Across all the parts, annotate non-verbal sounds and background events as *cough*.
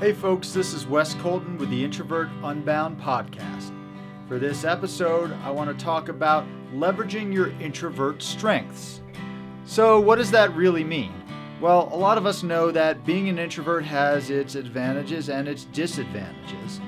Hey, folks, this is Wes Colton with the Introvert Unbound podcast. For this episode, I want to talk about leveraging your introvert strengths. So, what does that really mean? Well, a lot of us know that being an introvert has its advantages and its disadvantages.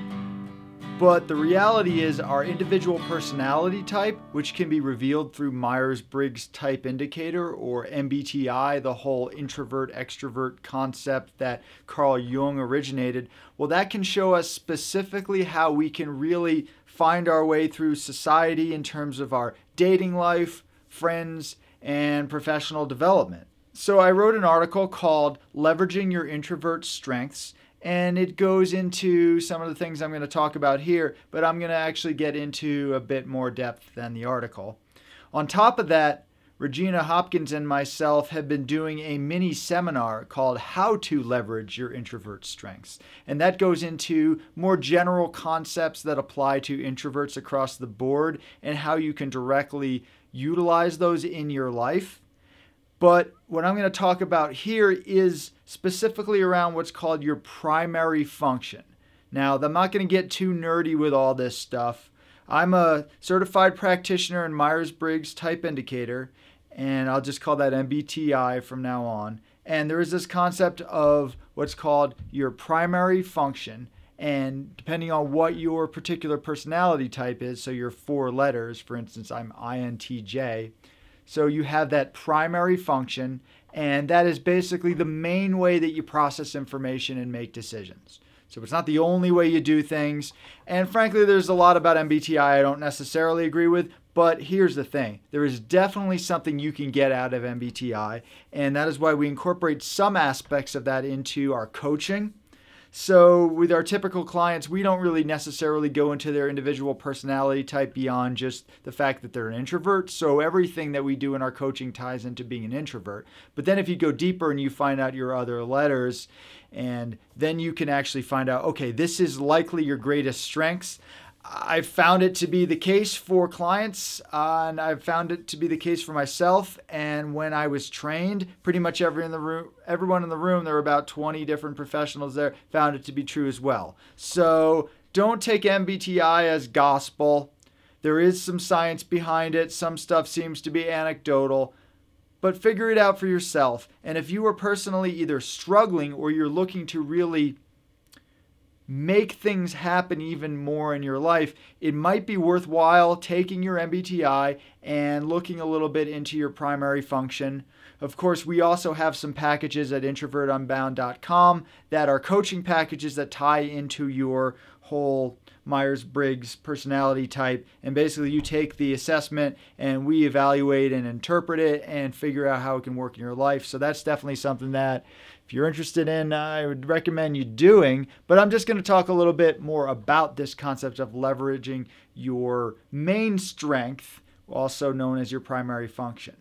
But the reality is, our individual personality type, which can be revealed through Myers Briggs Type Indicator or MBTI, the whole introvert extrovert concept that Carl Jung originated, well, that can show us specifically how we can really find our way through society in terms of our dating life, friends, and professional development. So, I wrote an article called Leveraging Your Introvert Strengths and it goes into some of the things I'm going to talk about here, but I'm going to actually get into a bit more depth than the article. On top of that, Regina Hopkins and myself have been doing a mini seminar called How to Leverage Your Introvert Strengths. And that goes into more general concepts that apply to introverts across the board and how you can directly utilize those in your life. But what I'm going to talk about here is specifically around what's called your primary function. Now, I'm not going to get too nerdy with all this stuff. I'm a certified practitioner in Myers Briggs Type Indicator, and I'll just call that MBTI from now on. And there is this concept of what's called your primary function. And depending on what your particular personality type is, so your four letters, for instance, I'm INTJ, so you have that primary function, and that is basically the main way that you process information and make decisions. So it's not the only way you do things. And frankly, there's a lot about MBTI I don't necessarily agree with. But here's the thing there is definitely something you can get out of MBTI. And that is why we incorporate some aspects of that into our coaching so, with our typical clients, we don't really necessarily go into their individual personality type beyond just the fact that they're an introvert. So, everything that we do in our coaching ties into being an introvert. But then, if you go deeper and you find out your other letters, and then you can actually find out okay, this is likely your greatest strengths. I've found it to be the case for clients, uh, and I've found it to be the case for myself. And when I was trained, pretty much every in the room, everyone in the room, there were about 20 different professionals there, found it to be true as well. So don't take MBTI as gospel. There is some science behind it. Some stuff seems to be anecdotal, but figure it out for yourself. And if you are personally either struggling or you're looking to really make things happen even more in your life, it might be worthwhile taking your MBTI and looking a little bit into your primary function. Of course, we also have some packages at introvertunbound.com that are coaching packages that tie into your whole Myers Briggs personality type. And basically, you take the assessment and we evaluate and interpret it and figure out how it can work in your life. So, that's definitely something that if you're interested in, I would recommend you doing. But I'm just going to talk a little bit more about this concept of leveraging your main strength, also known as your primary function.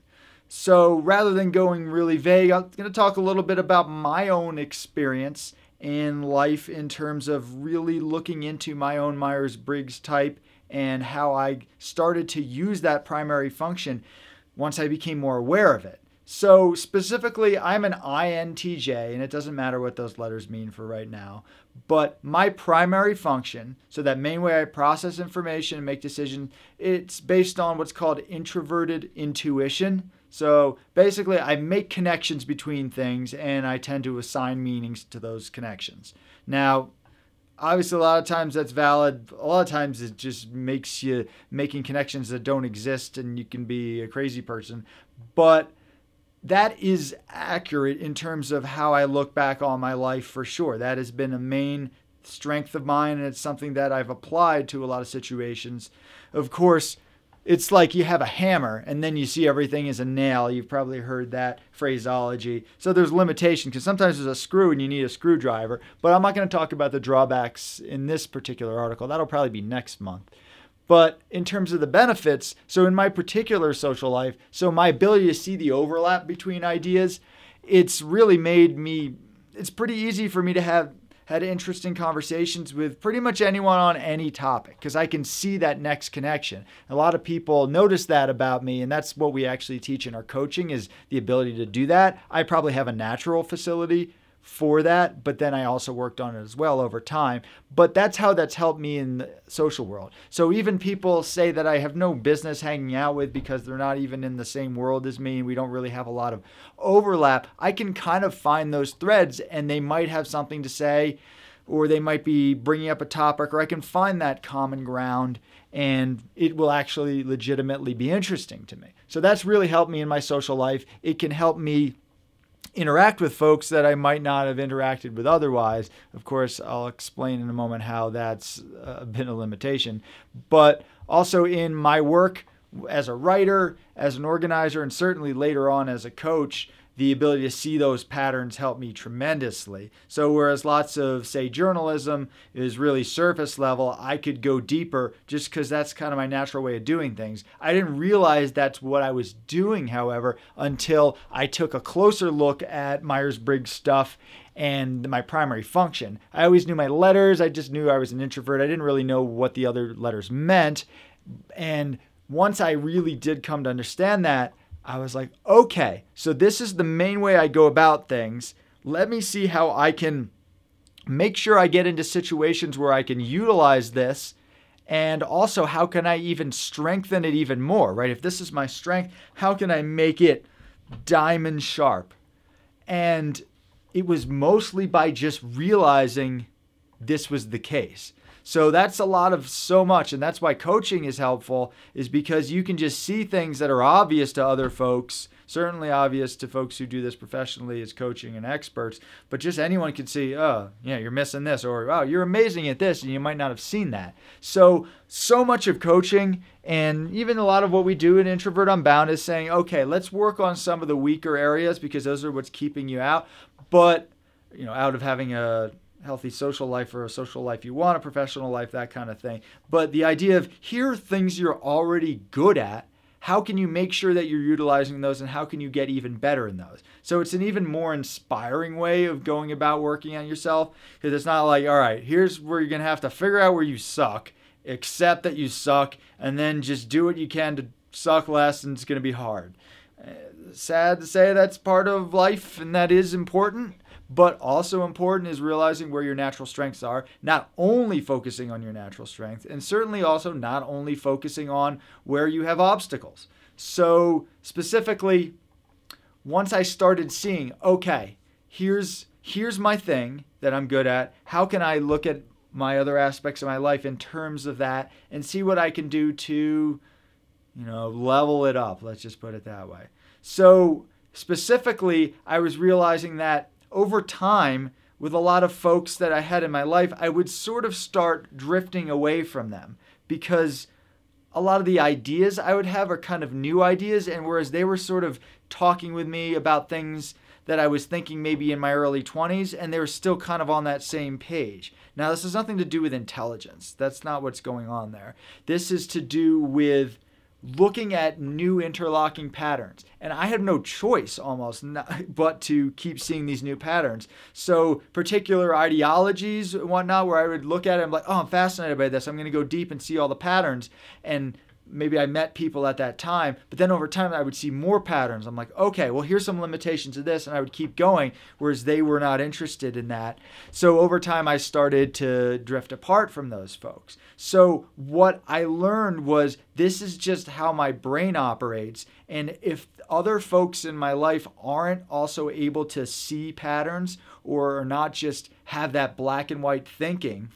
So, rather than going really vague, I'm going to talk a little bit about my own experience in life in terms of really looking into my own Myers Briggs type and how I started to use that primary function once I became more aware of it. So, specifically, I'm an INTJ, and it doesn't matter what those letters mean for right now. But my primary function, so that main way I process information and make decisions, it's based on what's called introverted intuition. So basically, I make connections between things and I tend to assign meanings to those connections. Now, obviously, a lot of times that's valid. A lot of times it just makes you making connections that don't exist and you can be a crazy person. But that is accurate in terms of how I look back on my life for sure. That has been a main strength of mine and it's something that I've applied to a lot of situations. Of course, it's like you have a hammer and then you see everything as a nail. You've probably heard that phraseology. So there's limitation because sometimes there's a screw and you need a screwdriver. But I'm not going to talk about the drawbacks in this particular article. That'll probably be next month. But in terms of the benefits, so in my particular social life, so my ability to see the overlap between ideas, it's really made me, it's pretty easy for me to have had interesting conversations with pretty much anyone on any topic because I can see that next connection. A lot of people notice that about me, and that's what we actually teach in our coaching is the ability to do that. I probably have a natural facility for that, but then I also worked on it as well over time. But that's how that's helped me in the social world. So even people say that I have no business hanging out with because they're not even in the same world as me and we don't really have a lot of overlap. I can kind of find those threads and they might have something to say or they might be bringing up a topic or I can find that common ground and it will actually legitimately be interesting to me. So that's really helped me in my social life. It can help me interact with folks that I might not have interacted with otherwise. Of course, I'll explain in a moment how that's uh, been a limitation. But also in my work as a writer, as an organizer, and certainly later on as a coach, the ability to see those patterns helped me tremendously. So, whereas lots of, say, journalism is really surface level, I could go deeper just because that's kind of my natural way of doing things. I didn't realize that's what I was doing, however, until I took a closer look at Myers Briggs stuff and my primary function. I always knew my letters, I just knew I was an introvert. I didn't really know what the other letters meant. And once I really did come to understand that, I was like, okay, so this is the main way I go about things. Let me see how I can make sure I get into situations where I can utilize this. And also, how can I even strengthen it even more, right? If this is my strength, how can I make it diamond sharp? And it was mostly by just realizing this was the case. So that's a lot of so much. And that's why coaching is helpful, is because you can just see things that are obvious to other folks, certainly obvious to folks who do this professionally as coaching and experts, but just anyone can see, oh, yeah, you're missing this, or oh, you're amazing at this, and you might not have seen that. So, so much of coaching and even a lot of what we do in Introvert Unbound is saying, okay, let's work on some of the weaker areas because those are what's keeping you out. But, you know, out of having a healthy social life or a social life you want, a professional life, that kind of thing. But the idea of here are things you're already good at. How can you make sure that you're utilizing those and how can you get even better in those? So it's an even more inspiring way of going about working on yourself because it's not like, all right, here's where you're going to have to figure out where you suck, accept that you suck, and then just do what you can to suck less and it's going to be hard. Uh, sad to say that's part of life and that is important but also important is realizing where your natural strengths are, not only focusing on your natural strength, and certainly also not only focusing on where you have obstacles. So, specifically, once I started seeing, okay, here's here's my thing that I'm good at. How can I look at my other aspects of my life in terms of that and see what I can do to you know, level it up, let's just put it that way. So, specifically, I was realizing that over time, with a lot of folks that I had in my life, I would sort of start drifting away from them because a lot of the ideas I would have are kind of new ideas. And whereas they were sort of talking with me about things that I was thinking maybe in my early 20s, and they were still kind of on that same page. Now, this has nothing to do with intelligence. That's not what's going on there. This is to do with looking at new interlocking patterns. And I had no choice almost not, *laughs* but to keep seeing these new patterns. So, particular ideologies and whatnot, where I would look at it and be like, oh, I'm fascinated by this. I'm going to go deep and see all the patterns. And maybe I met people at that time, but then over time I would see more patterns. I'm like, okay, well, here's some limitations of this, and I would keep going, whereas they were not interested in that. So over time, I started to drift apart from those folks. So what I learned was this is just how my brain operates. And if other folks in my life aren't also able to see patterns or not just have that black and white thinking,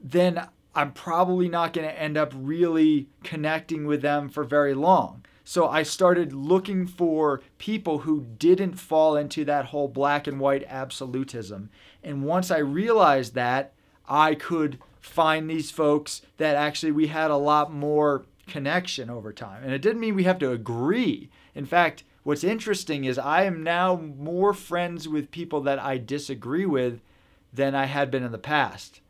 then I'm probably not going to end up really connecting with them for very long. So I started looking for people who didn't fall into that whole black and white absolutism. And once I realized that, I could find these folks that actually we had a lot more connection over time. And it didn't mean we have to agree. In fact, what's interesting is I am now more friends with people that I disagree with than I had been in the past.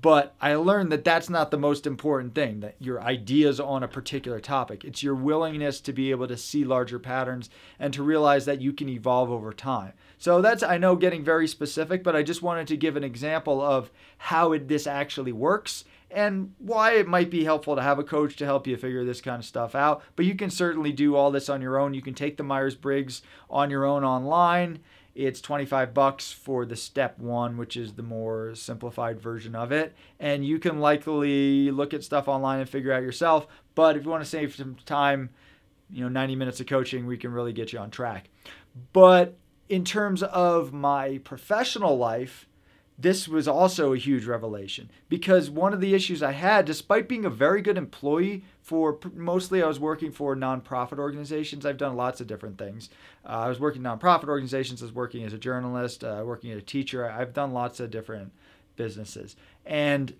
But I learned that that's not the most important thing, that your ideas on a particular topic. It's your willingness to be able to see larger patterns and to realize that you can evolve over time. So that's, I know, getting very specific, but I just wanted to give an example of how it, this actually works and why it might be helpful to have a coach to help you figure this kind of stuff out. But you can certainly do all this on your own. You can take the Myers Briggs on your own online it's 25 bucks for the step one, which is the more simplified version of it. And you can likely look at stuff online and figure out yourself. But if you want to save some time, you know, 90 minutes of coaching, we can really get you on track. But in terms of my professional life, this was also a huge revelation because one of the issues I had, despite being a very good employee for mostly I was working for nonprofit organizations. I've done lots of different things. Uh, I was working nonprofit organizations. I was working as a journalist, uh, working as a teacher. I've done lots of different businesses. And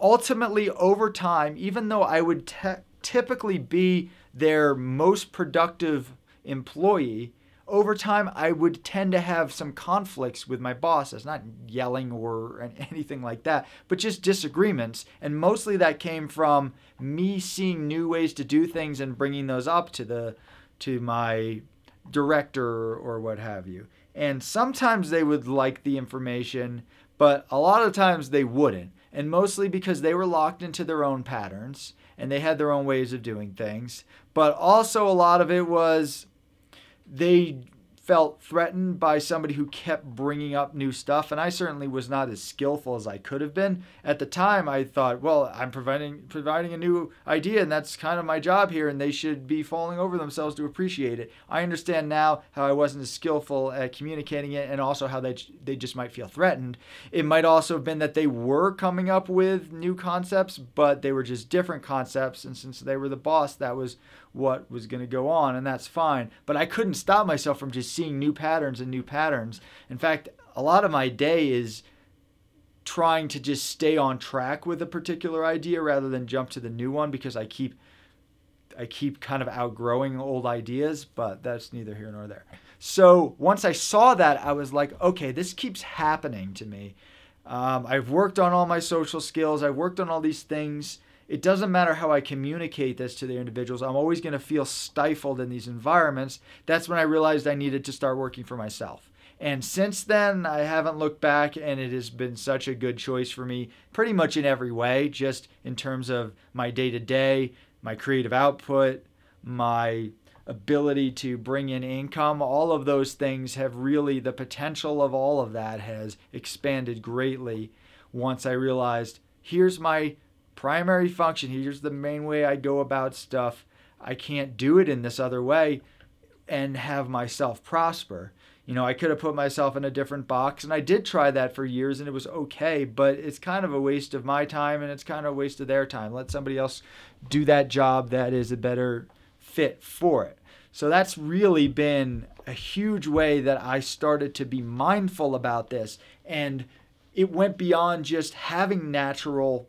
ultimately, over time, even though I would te- typically be their most productive employee, over time I would tend to have some conflicts with my bosses, not yelling or *laughs* anything like that, but just disagreements. And mostly that came from me seeing new ways to do things and bringing those up to the to my director or what have you. And sometimes they would like the information, but a lot of times they wouldn't. And mostly because they were locked into their own patterns and they had their own ways of doing things. But also a lot of it was they felt threatened by somebody who kept bringing up new stuff and I certainly was not as skillful as I could have been. At the time I thought, well, I'm providing providing a new idea and that's kind of my job here and they should be falling over themselves to appreciate it. I understand now how I wasn't as skillful at communicating it and also how they they just might feel threatened. It might also have been that they were coming up with new concepts, but they were just different concepts and since they were the boss, that was what was going to go on, and that's fine. But I couldn't stop myself from just seeing new patterns and new patterns. In fact, a lot of my day is trying to just stay on track with a particular idea rather than jump to the new one because I keep I keep kind of outgrowing old ideas, but that's neither here nor there. So once I saw that, I was like, okay, this keeps happening to me. Um, I've worked on all my social skills. I've worked on all these things it doesn't matter how I communicate this to the individuals, I'm always going to feel stifled in these environments. That's when I realized I needed to start working for myself. And since then, I haven't looked back, and it has been such a good choice for me, pretty much in every way, just in terms of my day to day, my creative output, my ability to bring in income. All of those things have really, the potential of all of that has expanded greatly once I realized here's my primary function. Here's the main way I go about stuff. I can't do it in this other way and have myself prosper. You know, I could have put myself in a different box, and I did try that for years, and it was okay, but it's kind of a waste of my time and it's kind of a waste of their time. Let somebody else do that job that is a better fit for it. So that's really been a huge way that I started to be mindful about this. And it went beyond just having natural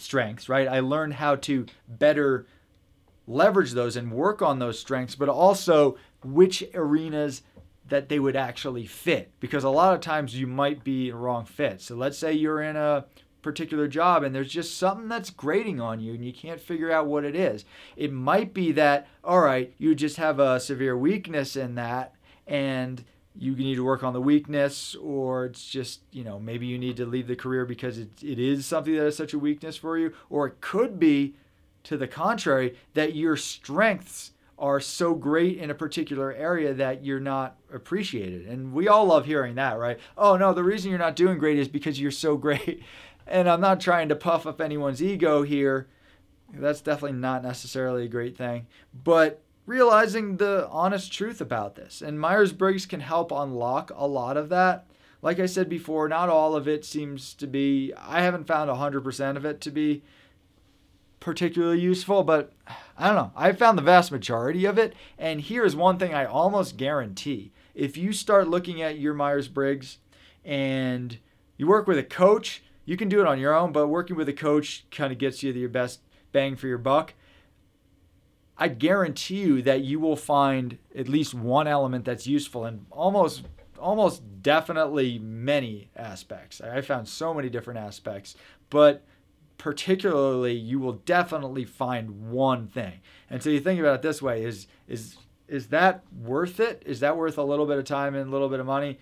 strengths, right? I learned how to better leverage those and work on those strengths, but also which arenas that they would actually fit. Because a lot of times you might be in wrong fit. So let's say you're in a particular job and there's just something that's grating on you and you can't figure out what it is. It might be that, all right, you just have a severe weakness in that and you need to work on the weakness or it's just you know maybe you need to leave the career because it, it is something that is such a weakness for you or it could be to the contrary that your strengths are so great in a particular area that you're not appreciated. And we all love hearing that right? Oh no the reason you're not doing great is because you're so great. *laughs* And i'm not trying to puff up anyone's ego here. That's definitely not necessarily a great thing. But realizing the honest truth about this. And Myers Briggs can help unlock a lot of that. Like I said before, not all of it seems to be, I haven't found 100% of it to be particularly useful, but I don't know. I found the vast majority of it. And here's one thing I almost guarantee if you start looking at your Myers Briggs and you work with a coach, you can do it on your own, but working with a coach kind of gets you your best bang for your buck. I guarantee you that you will find at least one element that's useful in almost almost definitely many aspects. I found so many different aspects, but particularly you will definitely find one thing. And so you think about it this way is is is that worth it? Is that worth a little bit of time and a little bit of money?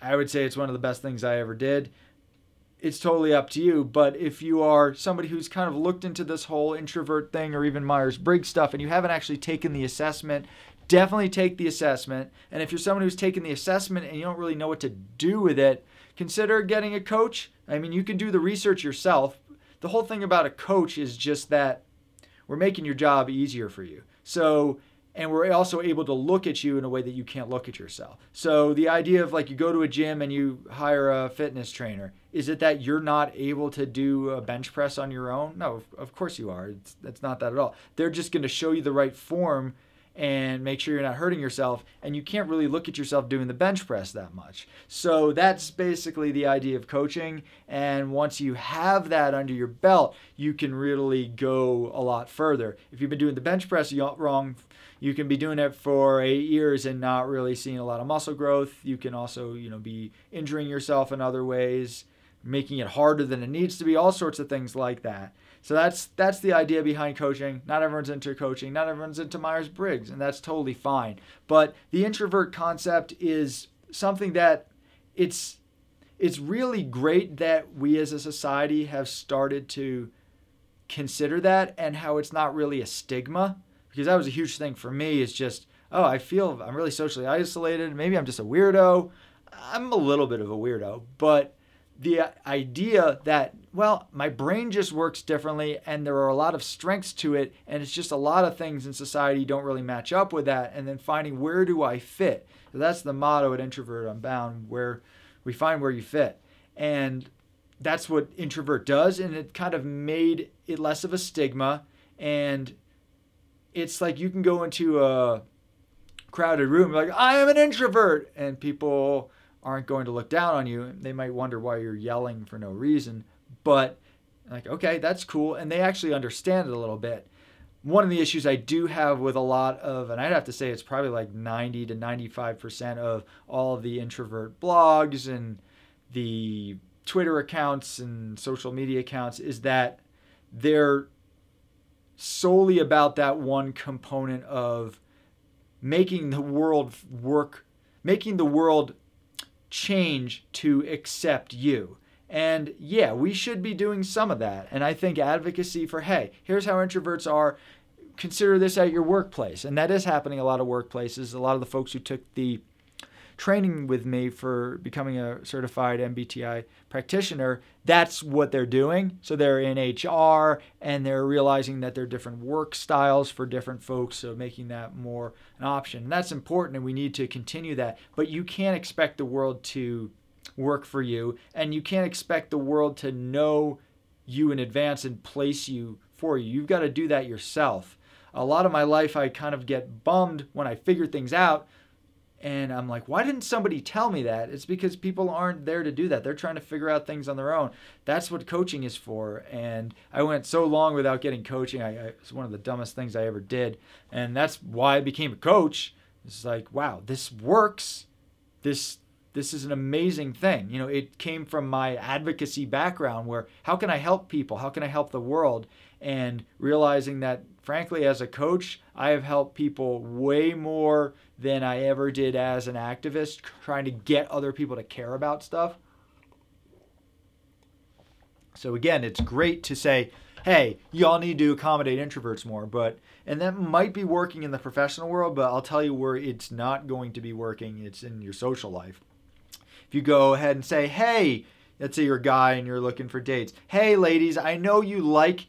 I would say it's one of the best things I ever did it's totally up to you. But if you are somebody who's kind of looked into this whole introvert thing or even Myers Briggs stuff and you haven't actually taken the assessment definitely take the assessment. And if you're someone who's taken the assessment and you don't really know what to do with it, consider getting a coach. I mean, you can do the research yourself. The whole thing about a coach is just that we're making your job easier for you. So, and we're also able to look at you in a way that you can't look at yourself. So, the idea of like you go to a gym and you hire a fitness trainer, is it that you're not able to do a bench press on your own? No, of course you are. It's, that's not that at all. They're just going to show you the right form and make sure you're not hurting yourself. And you can't really look at yourself doing the bench press that much. So that's basically the idea of coaching. And once you have that under your belt, you can really go a lot further. If you've been doing the bench press wrong, you can be doing it for eight years and not really seeing a lot of muscle growth. You can also, you know, be injuring yourself in other ways, making it harder than it needs to be, all sorts of things like that. So that's that's the idea behind coaching. Not everyone's into coaching. Not everyone's into Myers Briggs, and that's totally fine. But the introvert concept is something that it's it's really great that we as a society have started to consider that and how it's not really a stigma because that was a huge thing for me is just oh i feel i'm really socially isolated. Maybe i'm just a weirdo. I'm a little bit of a weirdo but the idea that well my brain just works differently and there are a lot of strengths to it and it's just a lot of things in society don't really match up with that. And then finding where do i fit? So that's the motto at introvert unbound where we find where you fit. And that's what introvert does. And it kind of made it less of a stigma and it's like you can go into a crowded room like i am an introvert and people aren't going to look down on you. They might wonder why you're yelling for no reason, but like, okay, that's cool. And they actually understand it a little bit. One of the issues I do have with a lot of, and I'd have to say it's probably like 90 to 95% of all of the introvert blogs and the Twitter accounts and social media accounts, is that they're solely about that one component of making the world work, making the world change to accept you. And yeah, we should be doing some of that. And I think advocacy for, hey, here's how introverts are. Consider this at your workplace. And that is happening a lot of workplaces. A lot of the folks who took the training with me for becoming a certified MBTI practitioner, that's what they're doing. So they're in HR and they're realizing that there are different work styles for different folks, so making that more an option. And that's important and we need to continue that. But you can't expect the world to work for you and you can't expect the world to know you in advance and place you for you. You've got to do that yourself. A lot of my life, I kind of get bummed when I figure things out and I'm like, why didn't somebody tell me that? It's because people aren't there to do that. They're trying to figure out things on their own. That's what coaching is for. And I went so long without getting coaching. I, I it's one of the dumbest things I ever did. And that's why I became a coach. It's like, wow, this works. This this is an amazing thing. You know, it came from my advocacy background where how can I help people? How can I help the world? And realizing that frankly as a coach, I have helped people way more than I ever did as an activist trying to get other people to care about stuff. So again, it's great to say, hey, y'all need to accommodate introverts more, but and that might be working in the professional world, but I'll tell you where it's not going to be working. It's in your social life. If you go ahead and say, hey, let's say you're a guy and you're looking for dates. Hey, ladies, I know you like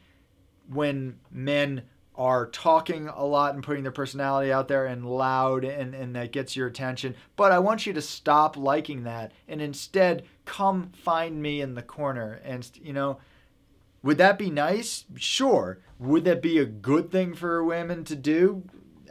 when men are talking a lot and putting their personality out there and loud and, and that gets your attention. But I want you to stop liking that and instead come find me in the corner. And, you know, would that be nice? Sure. Would that be a good thing for women to do?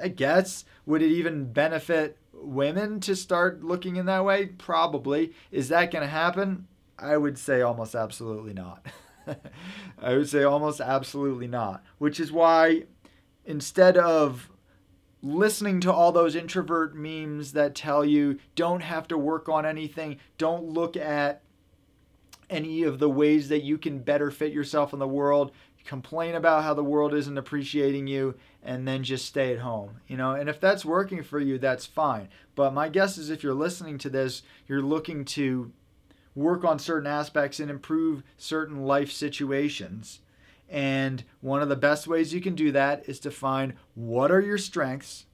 I guess. Would it even benefit women to start looking in that way? Probably. Is that going to happen? I would say almost absolutely not. *laughs* I would say almost absolutely not, which is why instead of listening to all those introvert memes that tell you don't have to work on anything, don't look at any of the ways that you can better fit yourself in the world, complain about how the world isn't appreciating you and then just stay at home you know? And if that's working for you that's fine. But my guess is if you're listening to this you're looking to work on certain aspects and improve certain life situations and one of the best ways you can do that is to find what are your strengths,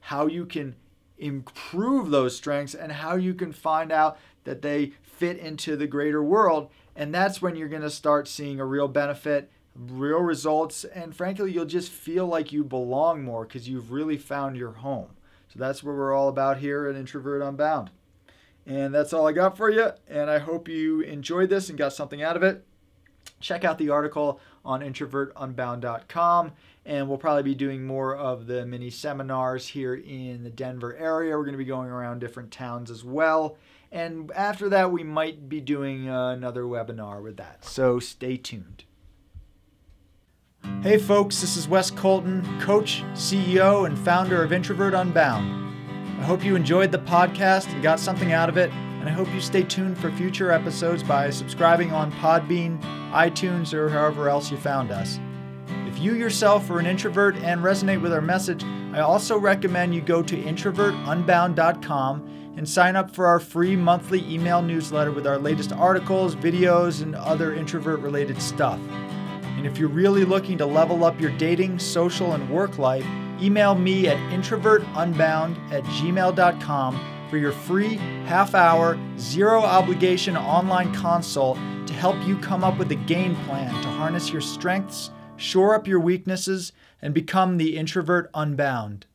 how you can improve those strengths and how you can find out that they fit into the greater world. And that's when you're going to start seeing a real benefit, real results, and frankly, you'll just feel like you belong more because you've really found your home. So that's what we're all about here at Introvert Unbound. And that's all I got for you. And I hope you enjoyed this and got something out of it. Check out the article on introvertunbound.com. And we'll probably be doing more of the mini seminars here in the Denver area. We're going to be going around different towns as well. And after that, we might be doing uh, another webinar with that. So stay tuned. Hey, folks, this is Wes Colton, coach, CEO, and founder of Introvert Unbound. I hope you enjoyed the podcast and got something out of it, and I hope you stay tuned for future episodes by subscribing on Podbean, iTunes, or however else you found us. If you yourself are an introvert and resonate with our message, I also recommend you go to introvertunbound.com and sign up for our free monthly email newsletter with our latest articles, videos, and other introvert related stuff. And if you're really looking to level up your dating, social, and work life, email me at introvertunbound at gmail.com for your free half hour, zero obligation online consult to help you come up with a game plan to harness your strengths, shore up your weaknesses, and become the introvert unbound.